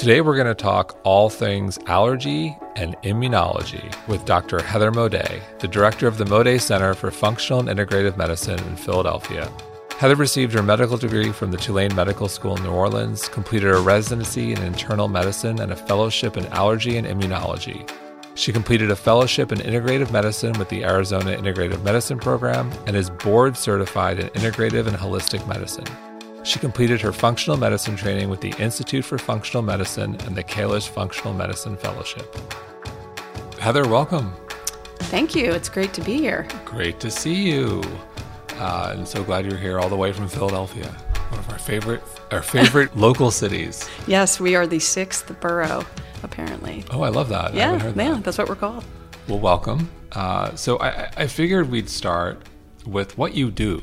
Today, we're going to talk all things allergy and immunology with Dr. Heather Moday, the director of the Moday Center for Functional and Integrative Medicine in Philadelphia. Heather received her medical degree from the Tulane Medical School in New Orleans, completed a residency in internal medicine and a fellowship in allergy and immunology. She completed a fellowship in integrative medicine with the Arizona Integrative Medicine Program and is board certified in integrative and holistic medicine. She completed her functional medicine training with the Institute for Functional Medicine and the Kalish Functional Medicine Fellowship. Heather, welcome. Thank you. It's great to be here. Great to see you. Uh, and so glad you're here all the way from Philadelphia, one of our favorite our favorite local cities. Yes, we are the sixth borough, apparently. Oh, I love that. Yeah, I yeah, that. that's what we're called. Well, welcome. Uh, so I, I figured we'd start with what you do.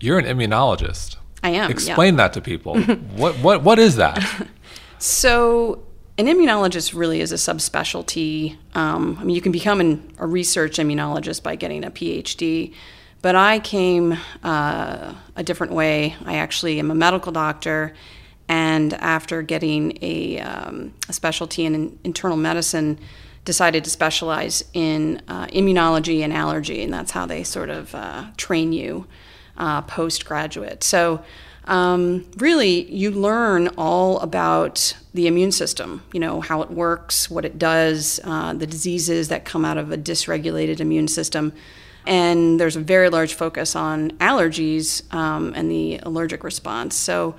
You're an immunologist. I am. Explain yeah. that to people. what what what is that? So, an immunologist really is a subspecialty. Um, I mean, you can become an, a research immunologist by getting a PhD, but I came uh, a different way. I actually am a medical doctor, and after getting a, um, a specialty in internal medicine, decided to specialize in uh, immunology and allergy, and that's how they sort of uh, train you uh, postgraduate. So, um, really, you learn all about the immune system, you know, how it works, what it does, uh, the diseases that come out of a dysregulated immune system. And there's a very large focus on allergies um, and the allergic response. So,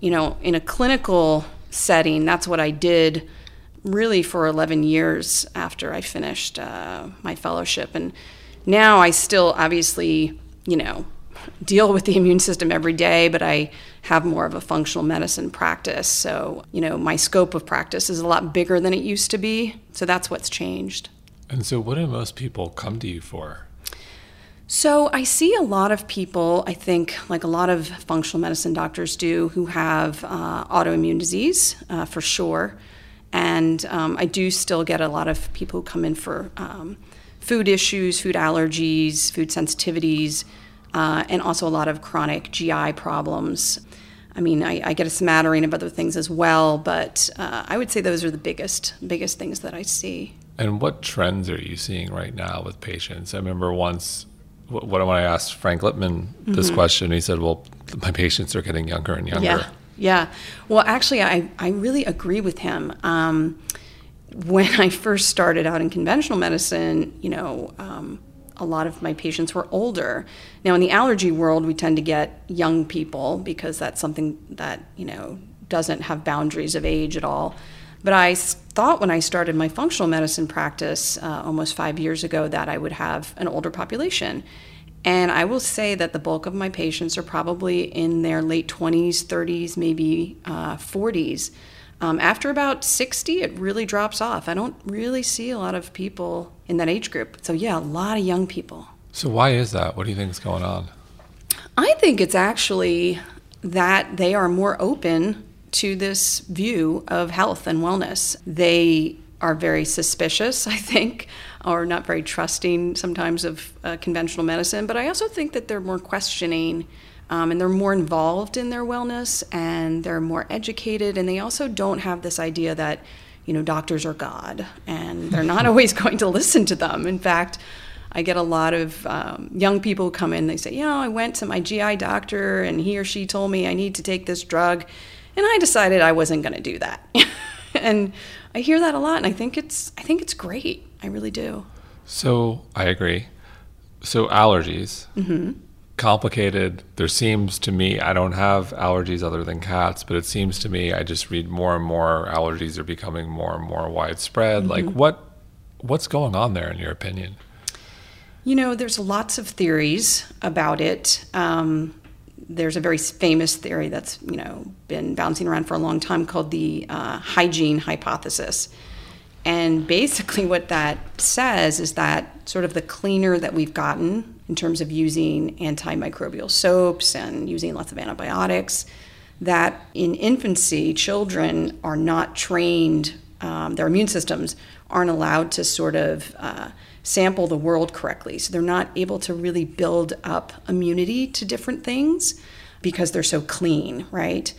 you know, in a clinical setting, that's what I did really for 11 years after I finished uh, my fellowship. And now I still obviously, you know, deal with the immune system every day, but I have more of a functional medicine practice. So, you know, my scope of practice is a lot bigger than it used to be. So that's what's changed. And so, what do most people come to you for? So, I see a lot of people, I think, like a lot of functional medicine doctors do, who have uh, autoimmune disease uh, for sure. And um, I do still get a lot of people who come in for um, food issues, food allergies, food sensitivities uh, and also a lot of chronic GI problems. I mean, I, I, get a smattering of other things as well, but uh, I would say those are the biggest biggest things that I see. And what trends are you seeing right now with patients? I remember once when I asked Frank Lipman this mm-hmm. question, he said, "Well, my patients are getting younger and younger." Yeah, yeah. Well, actually, I I really agree with him. Um, when I first started out in conventional medicine, you know. Um, a lot of my patients were older. Now, in the allergy world, we tend to get young people because that's something that, you know, doesn't have boundaries of age at all. But I thought when I started my functional medicine practice uh, almost five years ago that I would have an older population. And I will say that the bulk of my patients are probably in their late 20s, 30s, maybe uh, 40s. Um, after about 60, it really drops off. I don't really see a lot of people in that age group. So, yeah, a lot of young people. So, why is that? What do you think is going on? I think it's actually that they are more open to this view of health and wellness. They are very suspicious, I think, or not very trusting sometimes of uh, conventional medicine. But I also think that they're more questioning um, and they're more involved in their wellness and they're more educated and they also don't have this idea that you know doctors are god and they're not always going to listen to them in fact i get a lot of um, young people come in they say you know i went to my gi doctor and he or she told me i need to take this drug and i decided i wasn't going to do that and I hear that a lot, and I think it's I think it's great. I really do. So I agree. So allergies, mm-hmm. Complicated. There seems to me I don't have allergies other than cats, but it seems to me I just read more and more allergies are becoming more and more widespread. Mm-hmm. Like what what's going on there in your opinion? You know, there's lots of theories about it. Um, there's a very famous theory that's you know been bouncing around for a long time called the uh, hygiene hypothesis. And basically, what that says is that sort of the cleaner that we've gotten in terms of using antimicrobial soaps and using lots of antibiotics, that in infancy, children are not trained, um, their immune systems aren't allowed to sort of uh, sample the world correctly. So they're not able to really build up immunity to different things because they're so clean, right?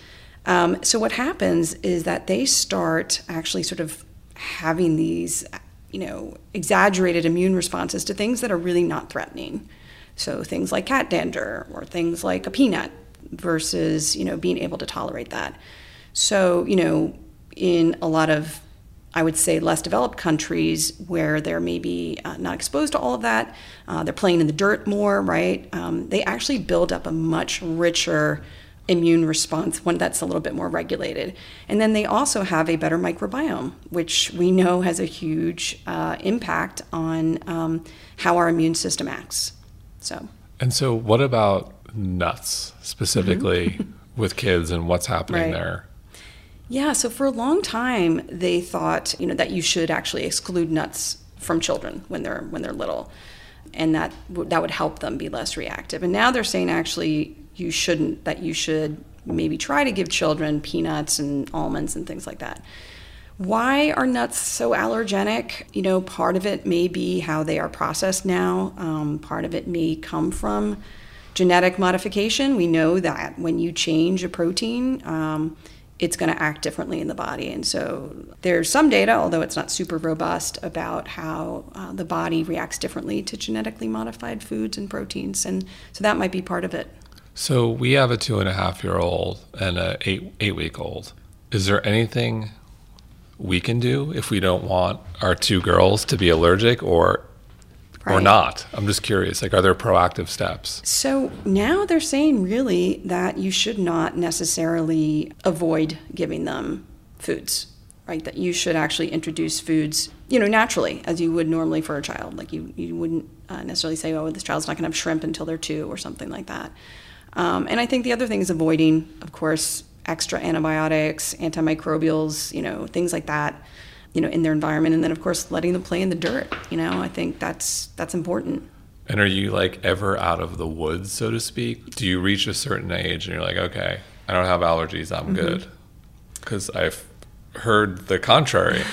Um, so what happens is that they start actually sort of having these, you know, exaggerated immune responses to things that are really not threatening. So things like cat dander or things like a peanut versus, you know, being able to tolerate that. So, you know, in a lot of I would say, less developed countries where they're maybe uh, not exposed to all of that, uh, they're playing in the dirt more, right? Um, they actually build up a much richer immune response, one that's a little bit more regulated. And then they also have a better microbiome, which we know has a huge uh, impact on um, how our immune system acts. So. And so, what about nuts specifically mm-hmm. with kids and what's happening right. there? Yeah, so for a long time they thought, you know, that you should actually exclude nuts from children when they're when they're little, and that that would help them be less reactive. And now they're saying actually you shouldn't. That you should maybe try to give children peanuts and almonds and things like that. Why are nuts so allergenic? You know, part of it may be how they are processed now. Um, part of it may come from genetic modification. We know that when you change a protein. Um, it's going to act differently in the body. And so there's some data, although it's not super robust, about how uh, the body reacts differently to genetically modified foods and proteins. And so that might be part of it. So we have a two and a half year old and a eight eight week old. Is there anything we can do if we don't want our two girls to be allergic, or right. or not? I'm just curious. Like, are there proactive steps? So now they're saying really that you should not necessarily avoid giving them foods, right? That you should actually introduce foods, you know, naturally as you would normally for a child. Like you, you wouldn't uh, necessarily say, oh, this child's not going to have shrimp until they're two or something like that. Um, and I think the other thing is avoiding, of course, extra antibiotics, antimicrobials, you know, things like that you know, in their environment, and then of course letting them play in the dirt. You know, I think that's that's important. And are you like ever out of the woods, so to speak? Do you reach a certain age and you're like, okay, I don't have allergies, I'm mm-hmm. good? Because I've heard the contrary.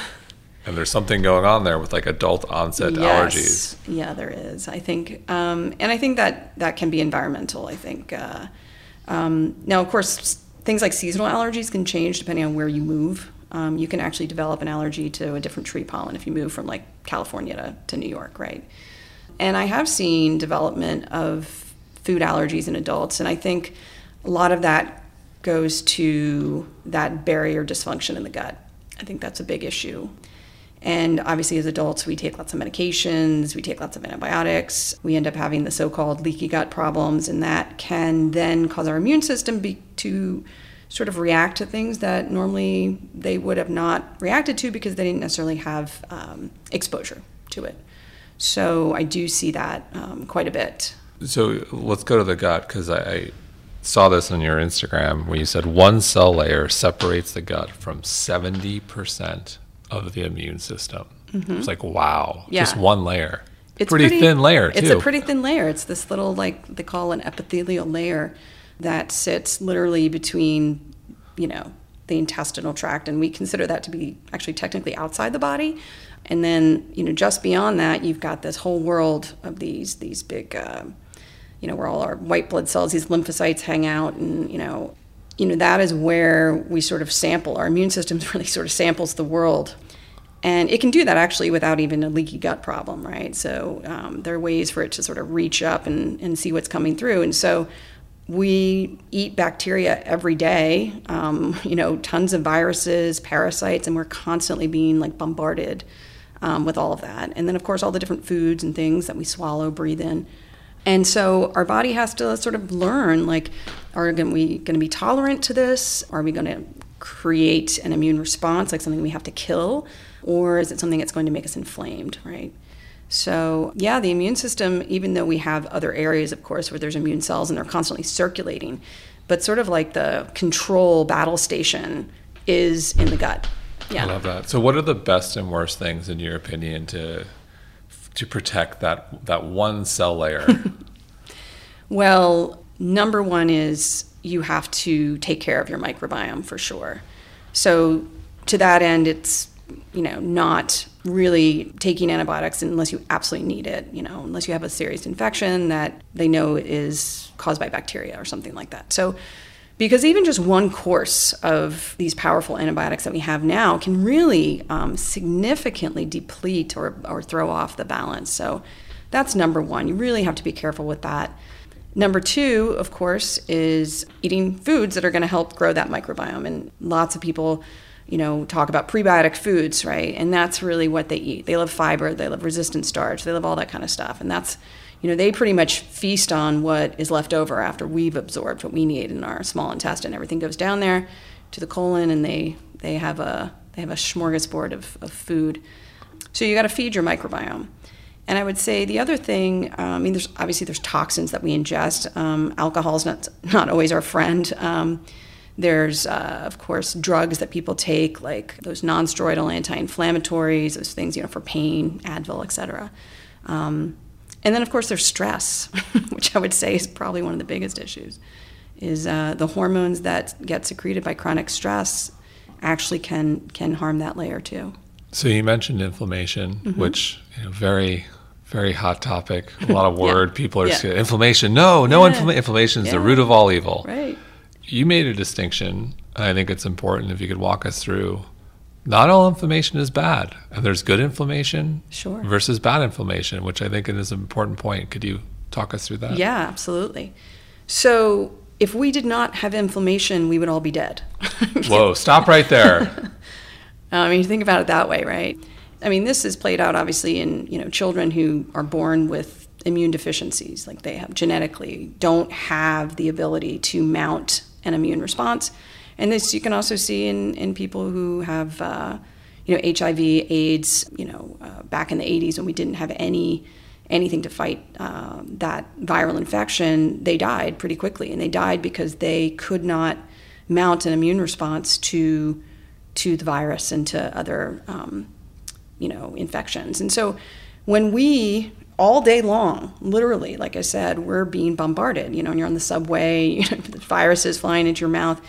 and there's something going on there with like adult onset yes. allergies. Yeah, there is. I think, um, and I think that that can be environmental. I think. Uh, um, now, of course, things like seasonal allergies can change depending on where you move um, you can actually develop an allergy to a different tree pollen if you move from like California to, to New York, right? And I have seen development of food allergies in adults, and I think a lot of that goes to that barrier dysfunction in the gut. I think that's a big issue. And obviously, as adults, we take lots of medications, we take lots of antibiotics, we end up having the so called leaky gut problems, and that can then cause our immune system be, to sort of react to things that normally they would have not reacted to because they didn't necessarily have um, exposure to it. So I do see that um, quite a bit. So let's go to the gut because I, I, saw this on your Instagram where you said one cell layer separates the gut from 70% of the immune system. Mm-hmm. It's like, wow, yeah. just one layer. It's pretty, pretty thin layer, too. It's a pretty thin layer. It's this little, like, they call an epithelial layer that sits literally between, you know, the intestinal tract, and we consider that to be actually technically outside the body. And then, you know, just beyond that, you've got this whole world of these these big, uh, you know, where all our white blood cells, these lymphocytes, hang out, and you know, you know that is where we sort of sample. Our immune system really sort of samples the world, and it can do that actually without even a leaky gut problem, right? So um, there are ways for it to sort of reach up and, and see what's coming through, and so we eat bacteria every day, um, you know, tons of viruses, parasites, and we're constantly being like bombarded um, with all of that. And then, of course, all the different foods and things that we swallow, breathe in. And so our body has to sort of learn like, are we going to be tolerant to this? Are we going to create an immune response, like something we have to kill? Or is it something that's going to make us inflamed, right? So, yeah, the immune system, even though we have other areas, of course, where there's immune cells and they're constantly circulating, but sort of like the control battle station is in the gut. Yeah. I love that. So, what are the best and worst things, in your opinion, to to protect that that one cell layer? well, number one is you have to take care of your microbiome for sure. So, to that end, it's you know not really taking antibiotics unless you absolutely need it. You know, unless you have a serious infection that they know is caused by bacteria or something like that. So because even just one course of these powerful antibiotics that we have now can really um, significantly deplete or, or throw off the balance. So that's number one. You really have to be careful with that. Number two, of course, is eating foods that are going to help grow that microbiome. And lots of people, you know, talk about prebiotic foods, right? And that's really what they eat. They love fiber, they love resistant starch, they love all that kind of stuff. And that's you know, they pretty much feast on what is left over after we've absorbed what we need in our small intestine. Everything goes down there to the colon, and they they have a they have a smorgasbord of, of food. So you got to feed your microbiome. And I would say the other thing, um, I mean, there's obviously there's toxins that we ingest. Um, Alcohol is not not always our friend. Um, there's, uh, of course, drugs that people take, like those non-steroidal anti-inflammatories, those things, you know, for pain, Advil, et cetera. Um, and then, of course, there's stress, which I would say is probably one of the biggest issues. Is uh, the hormones that get secreted by chronic stress actually can can harm that layer too. So you mentioned inflammation, mm-hmm. which you know, very very hot topic. A lot of word. yeah. People are yeah. saying, inflammation. No, no yeah. infl- inflammation is yeah. the root of all evil. Right. You made a distinction. I think it's important if you could walk us through not all inflammation is bad, and there's good inflammation sure. versus bad inflammation, which I think is an important point. Could you talk us through that? Yeah, absolutely. So, if we did not have inflammation, we would all be dead. Whoa, stop right there. I mean, you think about it that way, right? I mean, this is played out obviously in you know children who are born with immune deficiencies, like they have genetically don't have the ability to mount an immune response and this you can also see in, in people who have, uh, you know, HIV, AIDS, you know, uh, back in the 80s when we didn't have any anything to fight uh, that viral infection, they died pretty quickly. And they died because they could not mount an immune response to, to the virus and to other, um, you know, infections. And so when we all day long, literally, like I said, we're being bombarded. You know, when you're on the subway, you know, the viruses flying into your mouth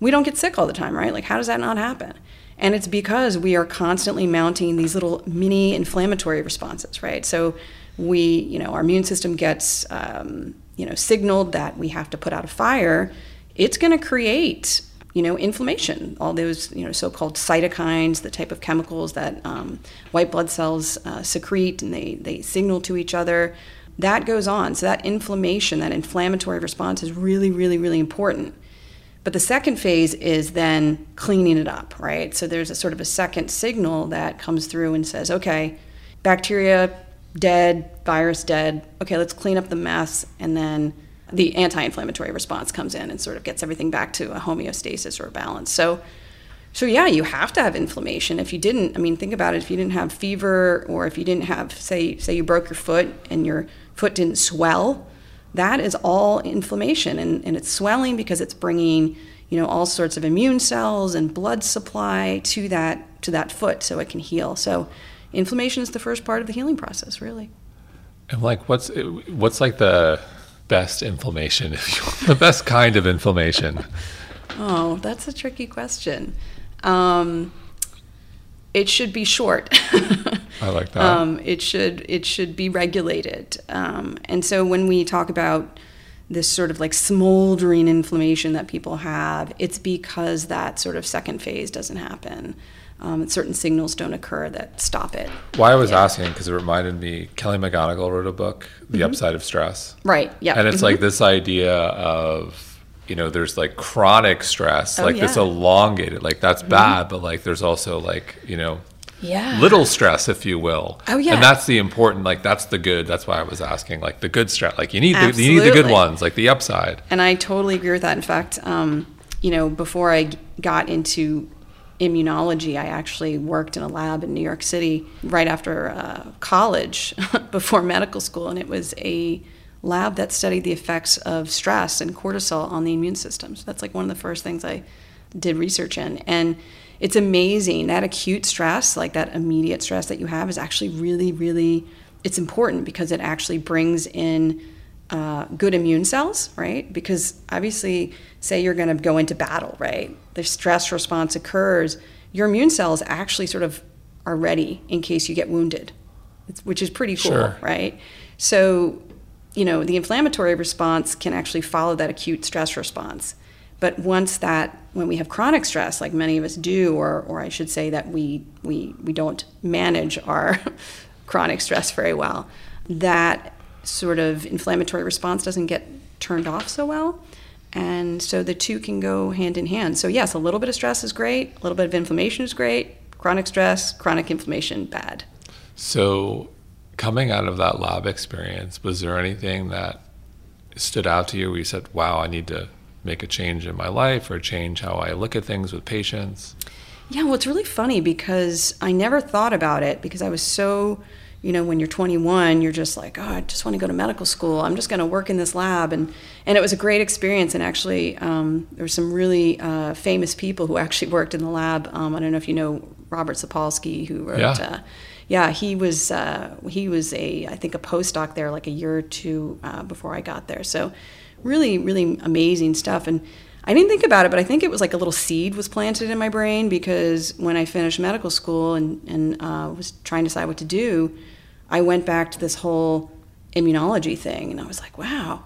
we don't get sick all the time, right? Like, how does that not happen? And it's because we are constantly mounting these little mini inflammatory responses, right? So we, you know, our immune system gets, um, you know, signaled that we have to put out a fire. It's going to create, you know, inflammation. All those, you know, so-called cytokines, the type of chemicals that um, white blood cells uh, secrete, and they they signal to each other. That goes on. So that inflammation, that inflammatory response, is really, really, really important. But the second phase is then cleaning it up, right? So there's a sort of a second signal that comes through and says, okay, bacteria dead, virus dead. Okay, let's clean up the mess. And then the anti inflammatory response comes in and sort of gets everything back to a homeostasis or a balance. So, so yeah, you have to have inflammation. If you didn't, I mean, think about it. If you didn't have fever, or if you didn't have, say, say you broke your foot and your foot didn't swell, that is all inflammation and, and it's swelling because it's bringing you know all sorts of immune cells and blood supply to that to that foot so it can heal. So inflammation is the first part of the healing process really. And like what's what's like the best inflammation the best kind of inflammation? Oh that's a tricky question. Um, it should be short. I like that. Um, it should it should be regulated. Um, and so when we talk about this sort of like smoldering inflammation that people have, it's because that sort of second phase doesn't happen. um, certain signals don't occur that stop it. Why I was yeah. asking because it reminded me Kelly McGonigal wrote a book, The mm-hmm. Upside of Stress. Right. Yeah. And it's mm-hmm. like this idea of you know there's like chronic stress, oh, like yeah. this elongated, like that's mm-hmm. bad, but like there's also like you know yeah. little stress, if you will. Oh yeah. And that's the important, like that's the good. That's why I was asking, like the good stress. Like you need the, you need the good ones, like the upside. And I totally agree with that. In fact, um, you know, before I got into immunology. I actually worked in a lab in New York City right after uh, college, before medical school, and it was a lab that studied the effects of stress and cortisol on the immune system. So that's like one of the first things I did research in. And it's amazing that acute stress, like that immediate stress that you have, is actually really, really it's important because it actually brings in uh, good immune cells, right? Because obviously, say you're going to go into battle, right? The stress response occurs, your immune cells actually sort of are ready in case you get wounded, which is pretty cool, sure. right? So, you know, the inflammatory response can actually follow that acute stress response. But once that, when we have chronic stress, like many of us do, or, or I should say that we, we, we don't manage our chronic stress very well, that sort of inflammatory response doesn't get turned off so well. And so the two can go hand in hand. So, yes, a little bit of stress is great, a little bit of inflammation is great. Chronic stress, chronic inflammation, bad. So, coming out of that lab experience, was there anything that stood out to you where you said, wow, I need to make a change in my life or change how I look at things with patients? Yeah, well, it's really funny because I never thought about it because I was so you know, when you're 21, you're just like, oh, I just want to go to medical school. I'm just going to work in this lab, and and it was a great experience. And actually, um, there were some really uh, famous people who actually worked in the lab. Um, I don't know if you know Robert Sapolsky, who wrote. Yeah. Uh, yeah, he was uh, he was a I think a postdoc there like a year or two uh, before I got there. So really, really amazing stuff. And I didn't think about it, but I think it was like a little seed was planted in my brain because when I finished medical school and and uh, was trying to decide what to do I went back to this whole immunology thing and I was like, wow,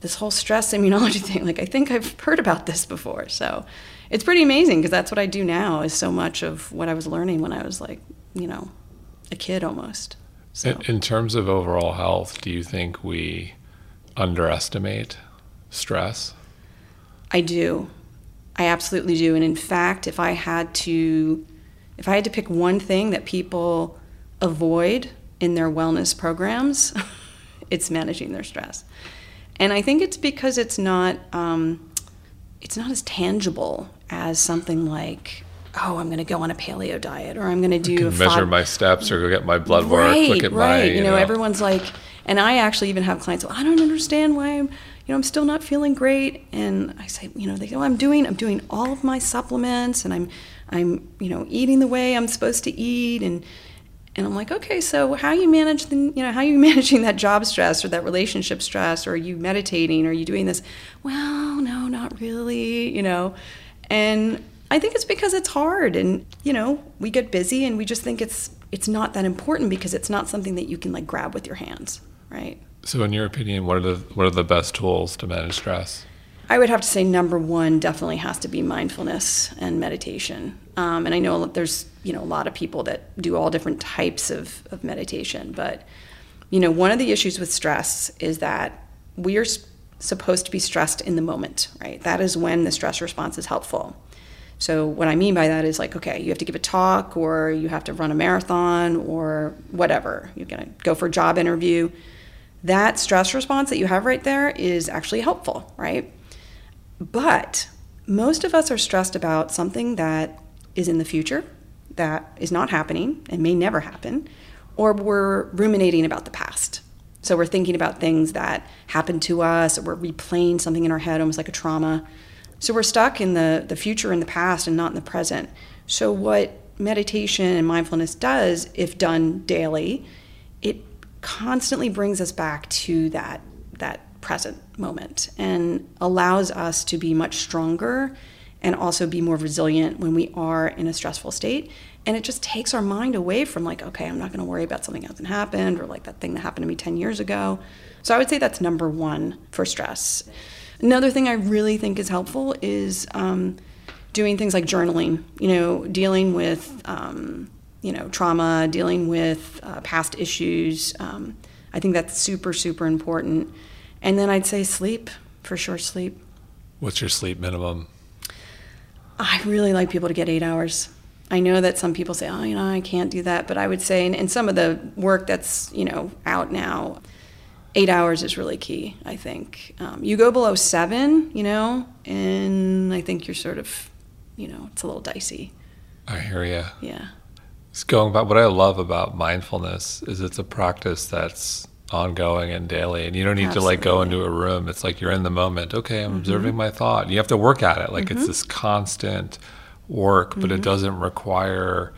this whole stress immunology thing, like I think I've heard about this before. So it's pretty amazing because that's what I do now is so much of what I was learning when I was like, you know, a kid almost. So. In, in terms of overall health, do you think we underestimate stress? I do. I absolutely do. And in fact, if I had to if I had to pick one thing that people avoid in their wellness programs, it's managing their stress. And I think it's because it's not um, it's not as tangible as something like oh I'm going to go on a paleo diet or I'm going to do a measure my steps or go get my blood work. Right, right. My, you, you know, know, everyone's like, and I actually even have clients. Well, I don't understand why I'm you know I'm still not feeling great. And I say you know they go I'm doing I'm doing all of my supplements and I'm I'm you know eating the way I'm supposed to eat and and I'm like, okay, so how you manage the, you know, how you managing that job stress or that relationship stress, or are you meditating, or are you doing this? Well, no, not really, you know. And I think it's because it's hard, and you know, we get busy, and we just think it's it's not that important because it's not something that you can like grab with your hands, right? So, in your opinion, what are the what are the best tools to manage stress? I would have to say number one definitely has to be mindfulness and meditation. Um, and I know there's you know a lot of people that do all different types of, of meditation, but you know one of the issues with stress is that we are supposed to be stressed in the moment, right? That is when the stress response is helpful. So what I mean by that is like, okay, you have to give a talk, or you have to run a marathon, or whatever. You're gonna go for a job interview. That stress response that you have right there is actually helpful, right? But most of us are stressed about something that is in the future, that is not happening and may never happen, or we're ruminating about the past. So we're thinking about things that happened to us, or we're replaying something in our head, almost like a trauma. So we're stuck in the, the future and the past and not in the present. So, what meditation and mindfulness does, if done daily, it constantly brings us back to that, that present moment and allows us to be much stronger and also be more resilient when we are in a stressful state. And it just takes our mind away from, like, okay, I'm not going to worry about something that hasn't happened or like that thing that happened to me 10 years ago. So I would say that's number one for stress. Another thing I really think is helpful is um, doing things like journaling, you know, dealing with, um, you know, trauma, dealing with uh, past issues. Um, I think that's super, super important. And then I'd say sleep, for sure, sleep. What's your sleep minimum? I really like people to get eight hours. I know that some people say, oh, you know, I can't do that. But I would say, and, in some of the work that's, you know, out now, eight hours is really key, I think. Um, you go below seven, you know, and I think you're sort of, you know, it's a little dicey. I hear you. Yeah. It's going back. What I love about mindfulness is it's a practice that's ongoing and daily, and you don't need Absolutely. to like go into a room. It's like you're in the moment. Okay, I'm mm-hmm. observing my thought. You have to work at it. Like mm-hmm. it's this constant work, but mm-hmm. it doesn't require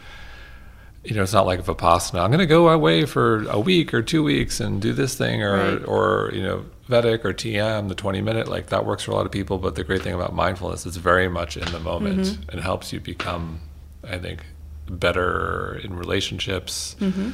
you know, it's not like a Vipassana. I'm going to go away for a week or two weeks and do this thing, or right. or you know, Vedic or TM, the 20 minute. Like that works for a lot of people. But the great thing about mindfulness, it's very much in the moment mm-hmm. and helps you become, I think, better in relationships, mm-hmm.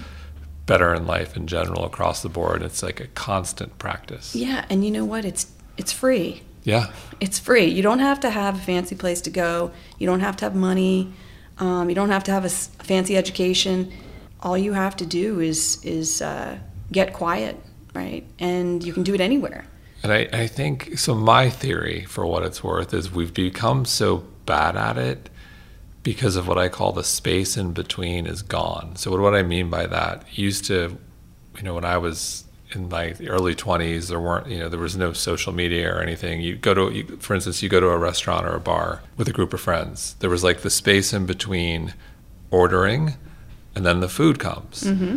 better in life in general across the board. It's like a constant practice. Yeah, and you know what? It's it's free. Yeah, it's free. You don't have to have a fancy place to go. You don't have to have money um, you don't have to have a fancy education. All you have to do is is uh, get quiet, right? And you can do it anywhere. And I, I think so. My theory, for what it's worth, is we've become so bad at it because of what I call the space in between is gone. So what, what I mean by that? Used to, you know, when I was in my early 20s there weren't you know there was no social media or anything you go to you, for instance you go to a restaurant or a bar with a group of friends there was like the space in between ordering and then the food comes mm-hmm.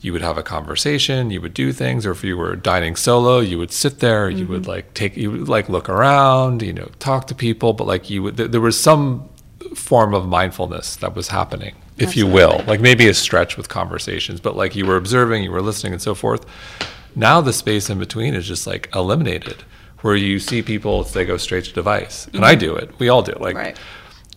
you would have a conversation you would do things or if you were dining solo you would sit there mm-hmm. you would mm-hmm. like take you would like look around you know talk to people but like you would there was some form of mindfulness that was happening if Absolutely. you will. Like maybe a stretch with conversations, but like you were observing, you were listening, and so forth. Now the space in between is just like eliminated, where you see people, they go straight to device, and mm-hmm. I do it. We all do. Like, right.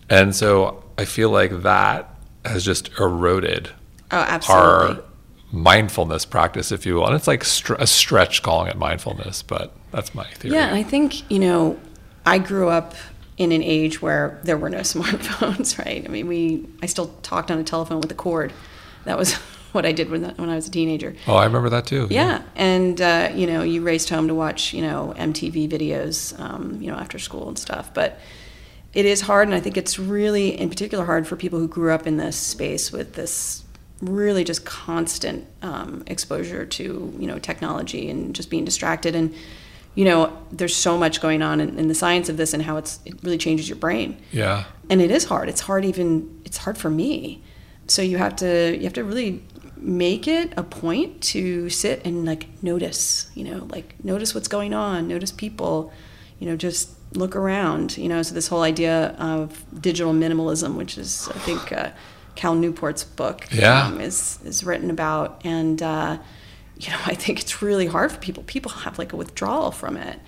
and so I feel like that has just eroded oh, absolutely. our mindfulness practice, if you will. And it's like str- a stretch calling it mindfulness, but that's my theory. Yeah, I think you know, I grew up in an age where there were no smartphones, right? I mean, we I still talked on a telephone with a cord. That was what I did when when I was a teenager. Oh, I remember that too. Yeah, yeah. and uh, you know, you raced home to watch you know MTV videos, um, you know, after school and stuff. But it is hard, and I think it's really, in particular, hard for people who grew up in this space with this really just constant um, exposure to you know technology and just being distracted and you know, there's so much going on in, in, the science of this and how it's it really changes your brain. Yeah. And it is hard. It's hard even it's hard for me. So you have to you have to really make it a point to sit and like notice, you know, like notice what's going on, notice people, you know, just look around, you know. So this whole idea of digital minimalism, which is I think uh, Cal Newport's book, yeah. um, is is written about and. Uh, you know, I think it's really hard for people. People have like a withdrawal from it.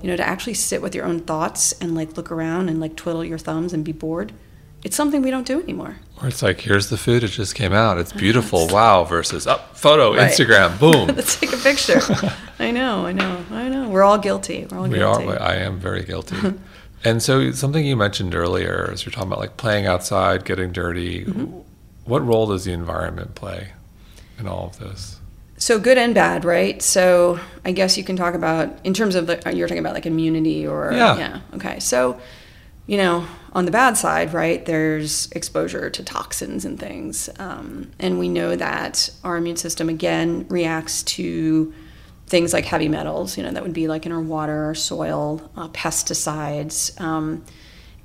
You know, to actually sit with your own thoughts and like look around and like twiddle your thumbs and be bored. It's something we don't do anymore. Or it's like, here's the food, it just came out. It's beautiful. wow. Versus up, oh, photo, right. Instagram, boom. Let's take a picture. I know, I know, I know. We're all guilty. We're all we guilty. are. I am very guilty. and so, something you mentioned earlier, as you're talking about like playing outside, getting dirty, mm-hmm. what role does the environment play in all of this? So good and bad, right? So I guess you can talk about in terms of the you're talking about like immunity or yeah, yeah. okay. So you know on the bad side, right? There's exposure to toxins and things, um, and we know that our immune system again reacts to things like heavy metals. You know that would be like in our water, our soil, uh, pesticides. Um,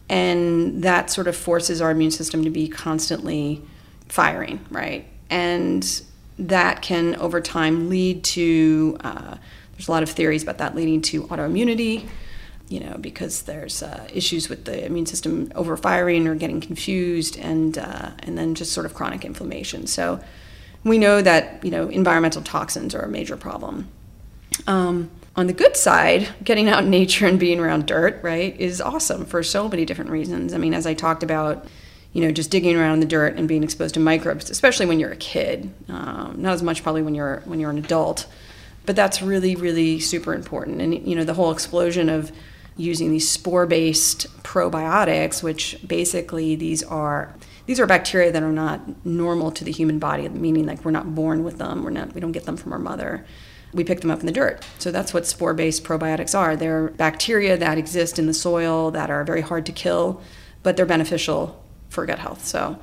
and that sort of forces our immune system to be constantly firing, right? And that can over time lead to uh, there's a lot of theories about that leading to autoimmunity you know because there's uh, issues with the immune system overfiring or getting confused and uh, and then just sort of chronic inflammation. So we know that you know environmental toxins are a major problem. Um, on the good side getting out in nature and being around dirt right is awesome for so many different reasons. I mean as i talked about you know, just digging around in the dirt and being exposed to microbes, especially when you're a kid. Um, not as much probably when you're when you're an adult, but that's really really super important. And you know, the whole explosion of using these spore-based probiotics, which basically these are these are bacteria that are not normal to the human body, meaning like we're not born with them. We're not we don't get them from our mother. We pick them up in the dirt. So that's what spore-based probiotics are. They're bacteria that exist in the soil that are very hard to kill, but they're beneficial for gut health. So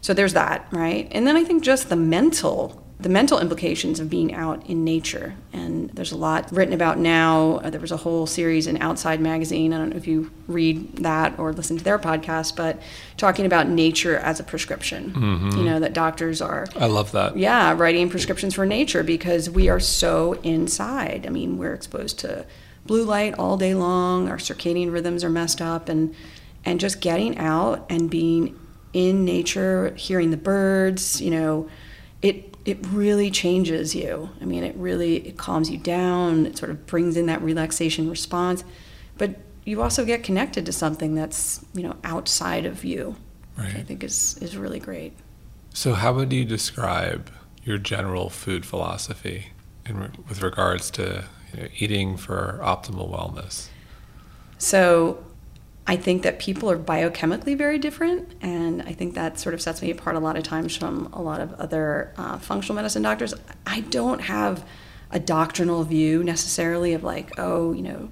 so there's that, right? And then I think just the mental the mental implications of being out in nature. And there's a lot written about now. Uh, there was a whole series in Outside Magazine. I don't know if you read that or listen to their podcast, but talking about nature as a prescription. Mm-hmm. You know, that doctors are. I love that. Yeah, writing prescriptions for nature because we are so inside. I mean, we're exposed to blue light all day long, our circadian rhythms are messed up, and, and just getting out and being in nature, hearing the birds, you know, it it really changes you. I mean, it really it calms you down. It sort of brings in that relaxation response, but you also get connected to something that's you know outside of you, right. which I think is is really great. So, how would you describe your general food philosophy in, with regards to you know, eating for optimal wellness? So, I think that people are biochemically very different, and I think that sort of sets me apart a lot of times from a lot of other uh, functional medicine doctors. I don't have a doctrinal view necessarily of like, oh, you know,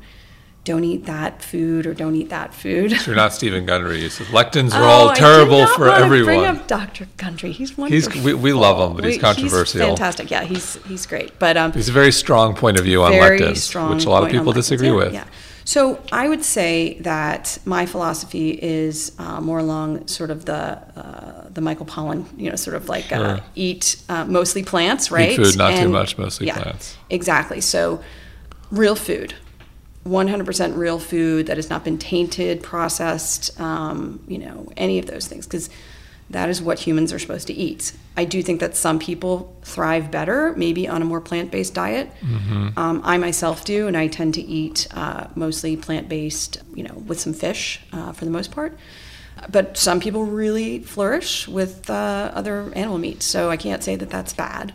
don't eat that food or don't eat that food. So you're not Steven Gundry. You said lectins are oh, all terrible for everyone. Bring up Dr. Gundry. He's wonderful. He's, we, we love him, but he's controversial. He's fantastic. Yeah, he's he's great. But um, he's a very strong point of view on lectins, which a lot of people disagree yeah, with. Yeah. So I would say that my philosophy is uh, more along sort of the uh, the Michael Pollan, you know, sort of like uh, eat uh, mostly plants, right? Eat food, not and, too much, mostly yeah, plants. Exactly. So real food, 100% real food that has not been tainted, processed, um, you know, any of those things, because that is what humans are supposed to eat. I do think that some people thrive better, maybe on a more plant based diet. Mm-hmm. Um, I myself do, and I tend to eat uh, mostly plant based, you know, with some fish uh, for the most part. But some people really flourish with uh, other animal meats, so I can't say that that's bad.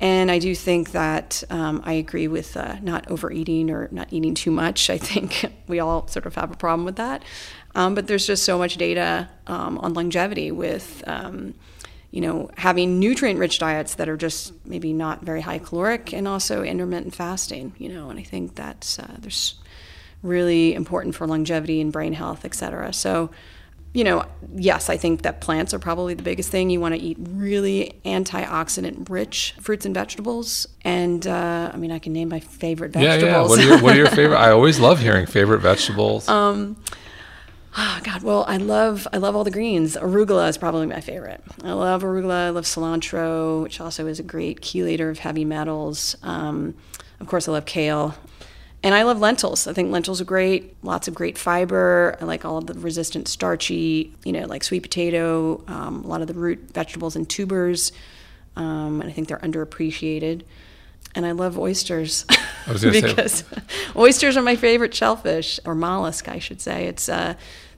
And I do think that um, I agree with uh, not overeating or not eating too much. I think we all sort of have a problem with that. Um, but there's just so much data um, on longevity with, um, you know, having nutrient-rich diets that are just maybe not very high caloric, and also intermittent fasting. You know, and I think that's uh, there's really important for longevity and brain health, et cetera. So, you know, yes, I think that plants are probably the biggest thing. You want to eat really antioxidant rich fruits and vegetables. And uh, I mean, I can name my favorite vegetables. Yeah, yeah. What are your, what are your favorite? I always love hearing favorite vegetables. Um, Oh God, well, I love I love all the greens. Arugula is probably my favorite. I love arugula. I love cilantro, which also is a great chelator of heavy metals. Um, of course, I love kale, and I love lentils. I think lentils are great. Lots of great fiber. I like all of the resistant starchy, you know, like sweet potato. Um, a lot of the root vegetables and tubers, um, and I think they're underappreciated and I love oysters because oysters are my favorite shellfish or mollusk, I should say. It's uh,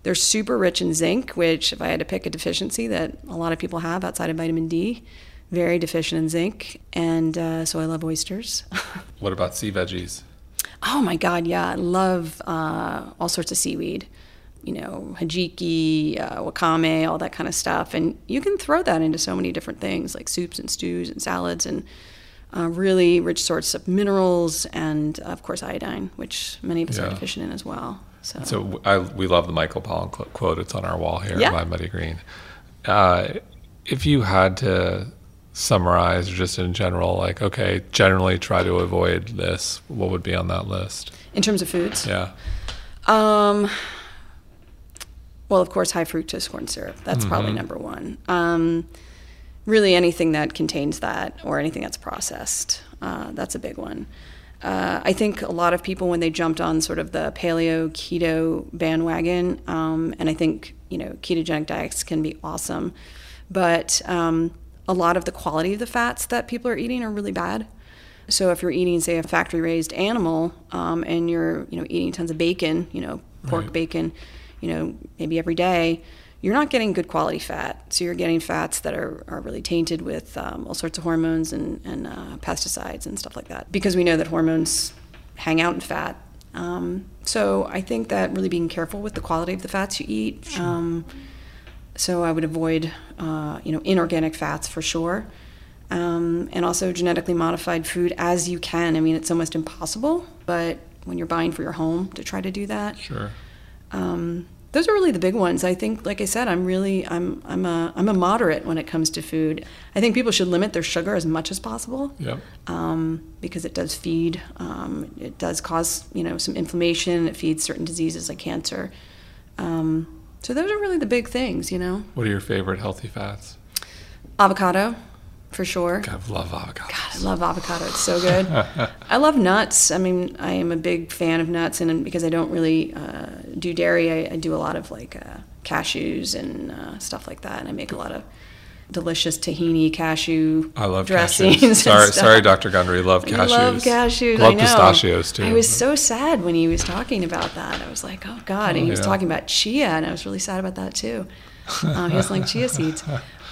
they're super rich in zinc, which if I had to pick a deficiency that a lot of people have outside of vitamin D, very deficient in zinc, and uh, so I love oysters. what about sea veggies? Oh my God, yeah, I love uh, all sorts of seaweed. You know, hijiki, uh, wakame, all that kind of stuff, and you can throw that into so many different things like soups and stews and salads and uh, really rich sorts of minerals, and of course iodine, which many of us yeah. are deficient in as well. So, so I, we love the Michael Pollan quote. It's on our wall here yeah. MindBodyGreen. Uh, if you had to summarize, just in general, like okay, generally try to avoid this, what would be on that list? In terms of foods, yeah. Um, well, of course, high fructose corn syrup. That's mm-hmm. probably number one. Um, really anything that contains that or anything that's processed. Uh, that's a big one. Uh, I think a lot of people, when they jumped on sort of the paleo keto bandwagon, um, and I think you know ketogenic diets can be awesome, but um, a lot of the quality of the fats that people are eating are really bad. So if you're eating, say, a factory-raised animal, um, and you're you know eating tons of bacon, you know pork right. bacon, you know maybe every day, you're not getting good quality fat. So you're getting fats that are, are really tainted with um, all sorts of hormones and, and uh, pesticides and stuff like that. Because we know that hormones hang out in fat. Um, so I think that really being careful with the quality of the fats you eat. Um, so I would avoid, uh, you know, inorganic fats for sure, um, and also genetically modified food as you can. I mean, it's almost impossible, but when you're buying for your home, to try to do that. Sure. Um, those are really the big ones. I think, like I said, I'm really I'm I'm a I'm a moderate when it comes to food. I think people should limit their sugar as much as possible. Yep. Um, because it does feed, um, it does cause you know some inflammation. It feeds certain diseases like cancer. Um, so those are really the big things, you know. What are your favorite healthy fats? Avocado, for sure. God, I love avocado. God, I love avocado. It's so good. I love nuts. I mean, I am a big fan of nuts, and because I don't really uh, do dairy, I, I, do a lot of like uh, cashews and uh, stuff like that. And I make a lot of delicious tahini cashew I love dressings. cashews. Sorry, sorry, Dr. Gundry. Love cashews. I love cashews. Love pistachios too. I was so sad when he was talking about that. I was like, oh God. And he was yeah. talking about chia, and I was really sad about that too. Uh, he doesn't like chia seeds.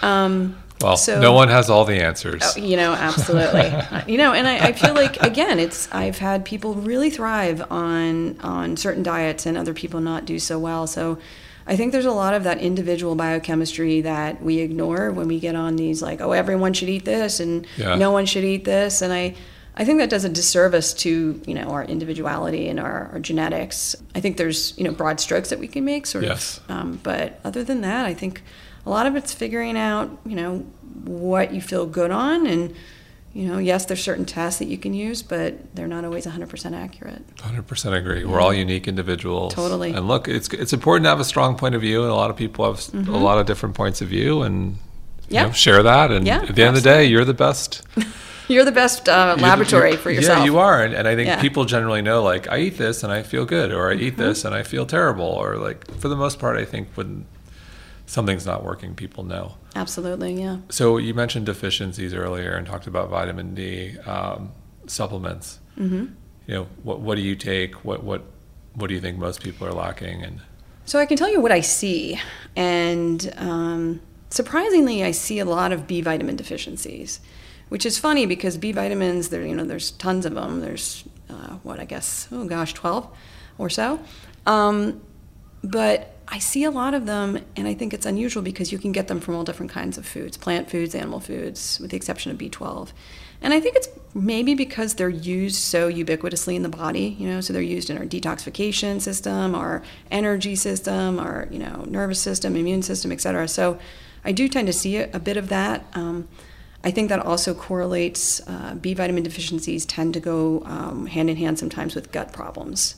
Um, well, so- no one has all the answers. Oh, you know, absolutely. You know, and I, I feel like again, it's I've had people really thrive on on certain diets, and other people not do so well. So, I think there's a lot of that individual biochemistry that we ignore when we get on these like, oh, everyone should eat this, and Yeah. no one should eat this, and I. I think that does a disservice to you know our individuality and our, our genetics. I think there's you know broad strokes that we can make, sort Yes. of. Um, but other than that, I think a lot of it's figuring out you know what you feel good on, and you know yes, there's certain tests that you can use, but they're not always 100% accurate. 100% agree. We're all unique individuals. Totally. And look, it's it's important to have a strong point of view, and a lot of people have a lot of different points of view, and you Mm-hmm. Yeah. know, share that. And Yeah, at the end of the day, you're the best You're the best uh, laboratory you're- for yourself. Yeah, you are, and, and I think Yeah. people generally know like I eat this and I feel good, or I Mm-hmm. eat this and I feel terrible, or like for the most part, I think when something's not working, people know. Absolutely, yeah. So you mentioned deficiencies earlier and talked about vitamin D um, supplements. hmm You know, what what do you take? What what what do you think most people are lacking? And So I can tell you what I see, and um, surprisingly, I see a lot of B vitamin deficiencies, which is funny because B vitamins, there you know, there's tons of them. There's uh, what I guess, oh gosh, twelve or so, um, but I see a lot of them, and I think it's unusual because you can get them from all different kinds of foods, plant foods, animal foods, with the exception of B12. And I think it's maybe because they're used so ubiquitously in the body, you know, so they're used in our detoxification system, our energy system, our, you know, nervous system, immune system, et cetera. So I do tend to see a, a bit of that. Um, I think that also correlates, uh, B vitamin deficiencies tend to go um, hand in hand sometimes with gut problems.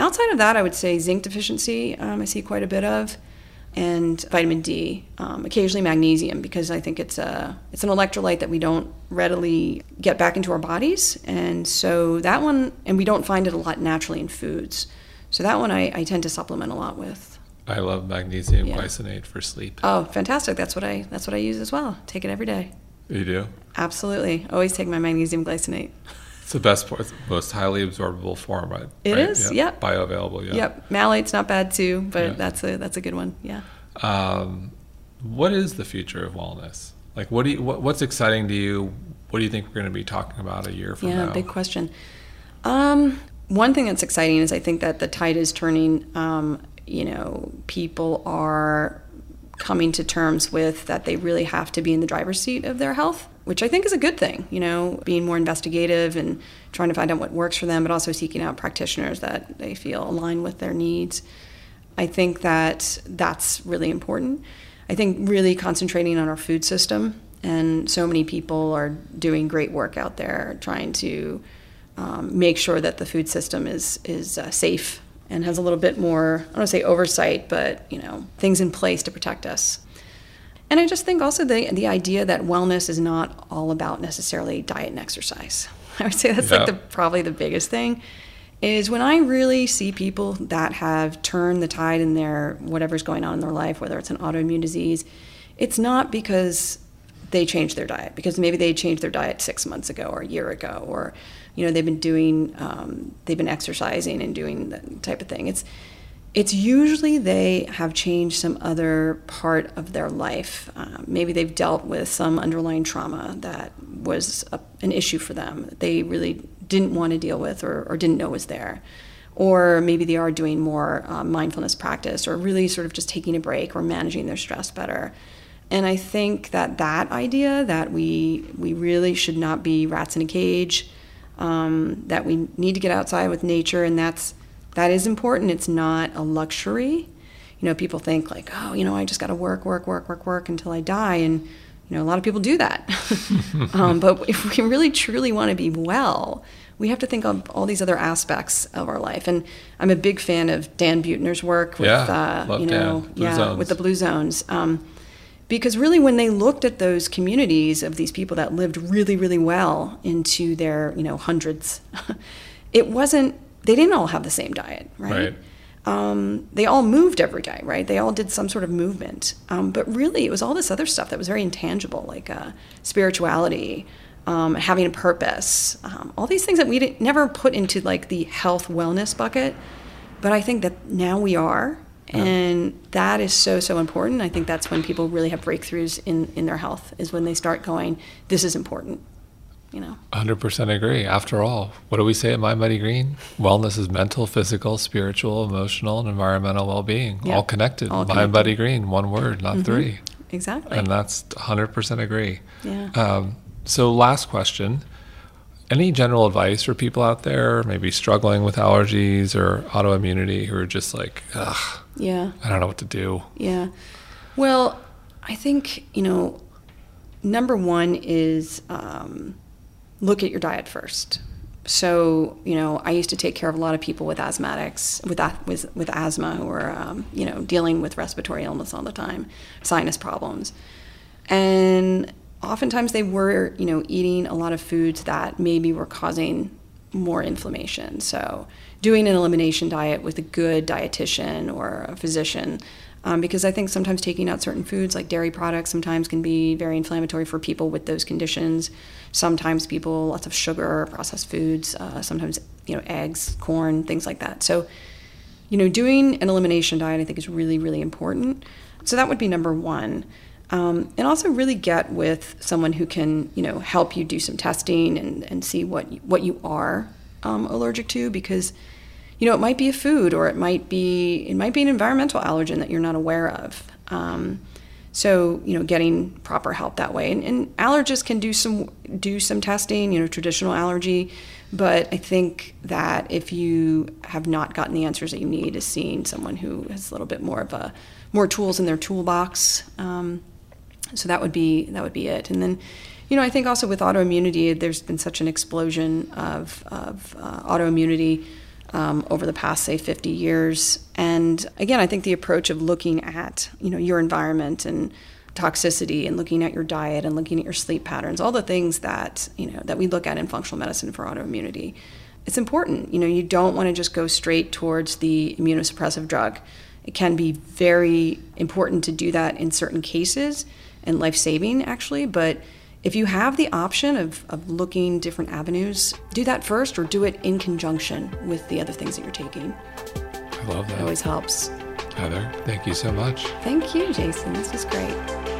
Outside of that, I would say zinc deficiency, um, I see quite a bit of, and vitamin D, um, occasionally magnesium, because I think it's a it's an electrolyte that we don't readily get back into our bodies, and so that one, and we don't find it a lot naturally in foods. So that one I, I tend to supplement a lot with. I love magnesium Yeah. glycinate for sleep. Oh, fantastic! That's what I that's what I use as well. Take it every day. You do. Absolutely, always take my magnesium glycinate. It's the best, for- it's the most highly absorbable form, right? It right? is, Yeah. yep. Bioavailable, yeah. Yep, malate's not bad too, but Yeah. that's a that's a good one. Yeah. Um, what is the future of wellness? Like, what do you, what, what's exciting to you? What do you think we're going to be talking about a year from yeah, now? Yeah, big question. Um, one thing that's exciting is I think that the tide is turning. Um, you know, people are coming to terms with that they really have to be in the driver's seat of their health, which I think is a good thing. You know, being more investigative and trying to find out what works for them, but also seeking out practitioners that they feel align with their needs. I think that that's really important. I think really concentrating on our food system, and so many people are doing great work out there trying to um, make sure that the food system is is uh, safe and has a little bit more I don't want to say oversight, but you know things in place to protect us. And I just think also the the idea that wellness is not all about necessarily diet and exercise. I would say that's Yeah. like the probably the biggest thing is when I really see people that have turned the tide in their whatever's going on in their life, whether it's an autoimmune disease, it's not because they changed their diet, because maybe they changed their diet six months ago or a year ago, or you know they've been doing, um, they've been exercising and doing that type of thing. It's it's usually they have changed some other part of their life. Um, maybe they've dealt with some underlying trauma that was a, an issue for them that they really didn't want to deal with or, or didn't know was there. or maybe they are doing more uh, mindfulness practice or really sort of just taking a break or managing their stress better. And I think that that idea that we we really should not be rats in a cage, um, that we need to get outside with nature, and that's that is important. It's not a luxury. You know, people think like, oh, you know, I just got to work, work, work, work, work until I die, and you know, a lot of people do that. um, but if we really truly want to be well, we have to think of all these other aspects of our life. And I'm a big fan of Dan Buettner's work with, yeah, uh, you know, yeah, zones. with the blue zones. Um, because really, when they looked at those communities of these people that lived really, really well into their, you know, hundreds, it wasn't. They didn't all have the same diet, right? Right. Um, they all moved every day, right? They all did some sort of movement. Um, but really, it was all this other stuff that was very intangible, like uh, spirituality, um, having a purpose, um, all these things that we never put into like the health wellness bucket. But I think that now we are, and that is so so important. I think that's when people really have breakthroughs in in their health is when they start going, this is important. You know. 100% agree. After all, what do we say at MindBodyGreen? Wellness is mental, physical, spiritual, emotional, and environmental well being, Yeah. all connected. All MindBodyGreen, one word, not three. Exactly. And that's 100% agree. yeah. Um, so, last question. Any general advice for people out there, maybe struggling with allergies or autoimmunity, who are just like, ugh, yeah. I don't know what to do? Yeah. Well, I think, you know, number one is um, look at your diet first. So, you know, I used to take care of a lot of people with asthmatics, with, with, with asthma who were, um, you know, dealing with respiratory illness all the time, sinus problems. And oftentimes they were, you know, eating a lot of foods that maybe were causing more inflammation. So, doing an elimination diet with a good dietitian or a physician, um, because I think sometimes taking out certain foods like dairy products sometimes can be very inflammatory for people with those conditions. Sometimes people, lots of sugar, processed foods, uh, sometimes, you know, eggs, corn, things like that. So, you know, doing an elimination diet I think is really, really important. So that would be number one. Um, and also really get with someone who can, you know, help you do some testing and, and see what what you are um, allergic to because, you know, it might be a food or it might be it might be an environmental allergen that you're not aware of. Um, so you know, getting proper help that way, and, and allergists can do some do some testing, you know, traditional allergy. But I think that if you have not gotten the answers that you need, is seeing someone who has a little bit more of a more tools in their toolbox. Um, so that would be that would be it. And then, you know, I think also with autoimmunity, there's been such an explosion of, of uh, autoimmunity um, over the past, say, 50 years. And again, I think the approach of looking at you know your environment and toxicity and looking at your diet and looking at your sleep patterns, all the things that you know that we look at in functional medicine for autoimmunity. It's important. You know, you don't want to just go straight towards the immunosuppressive drug. It can be very important to do that in certain cases and life saving actually, but if you have the option of, of looking different avenues, do that first or do it in conjunction with the other things that you're taking. I love that. It always helps. Heather, thank you so much. Thank you, Jason. This was great.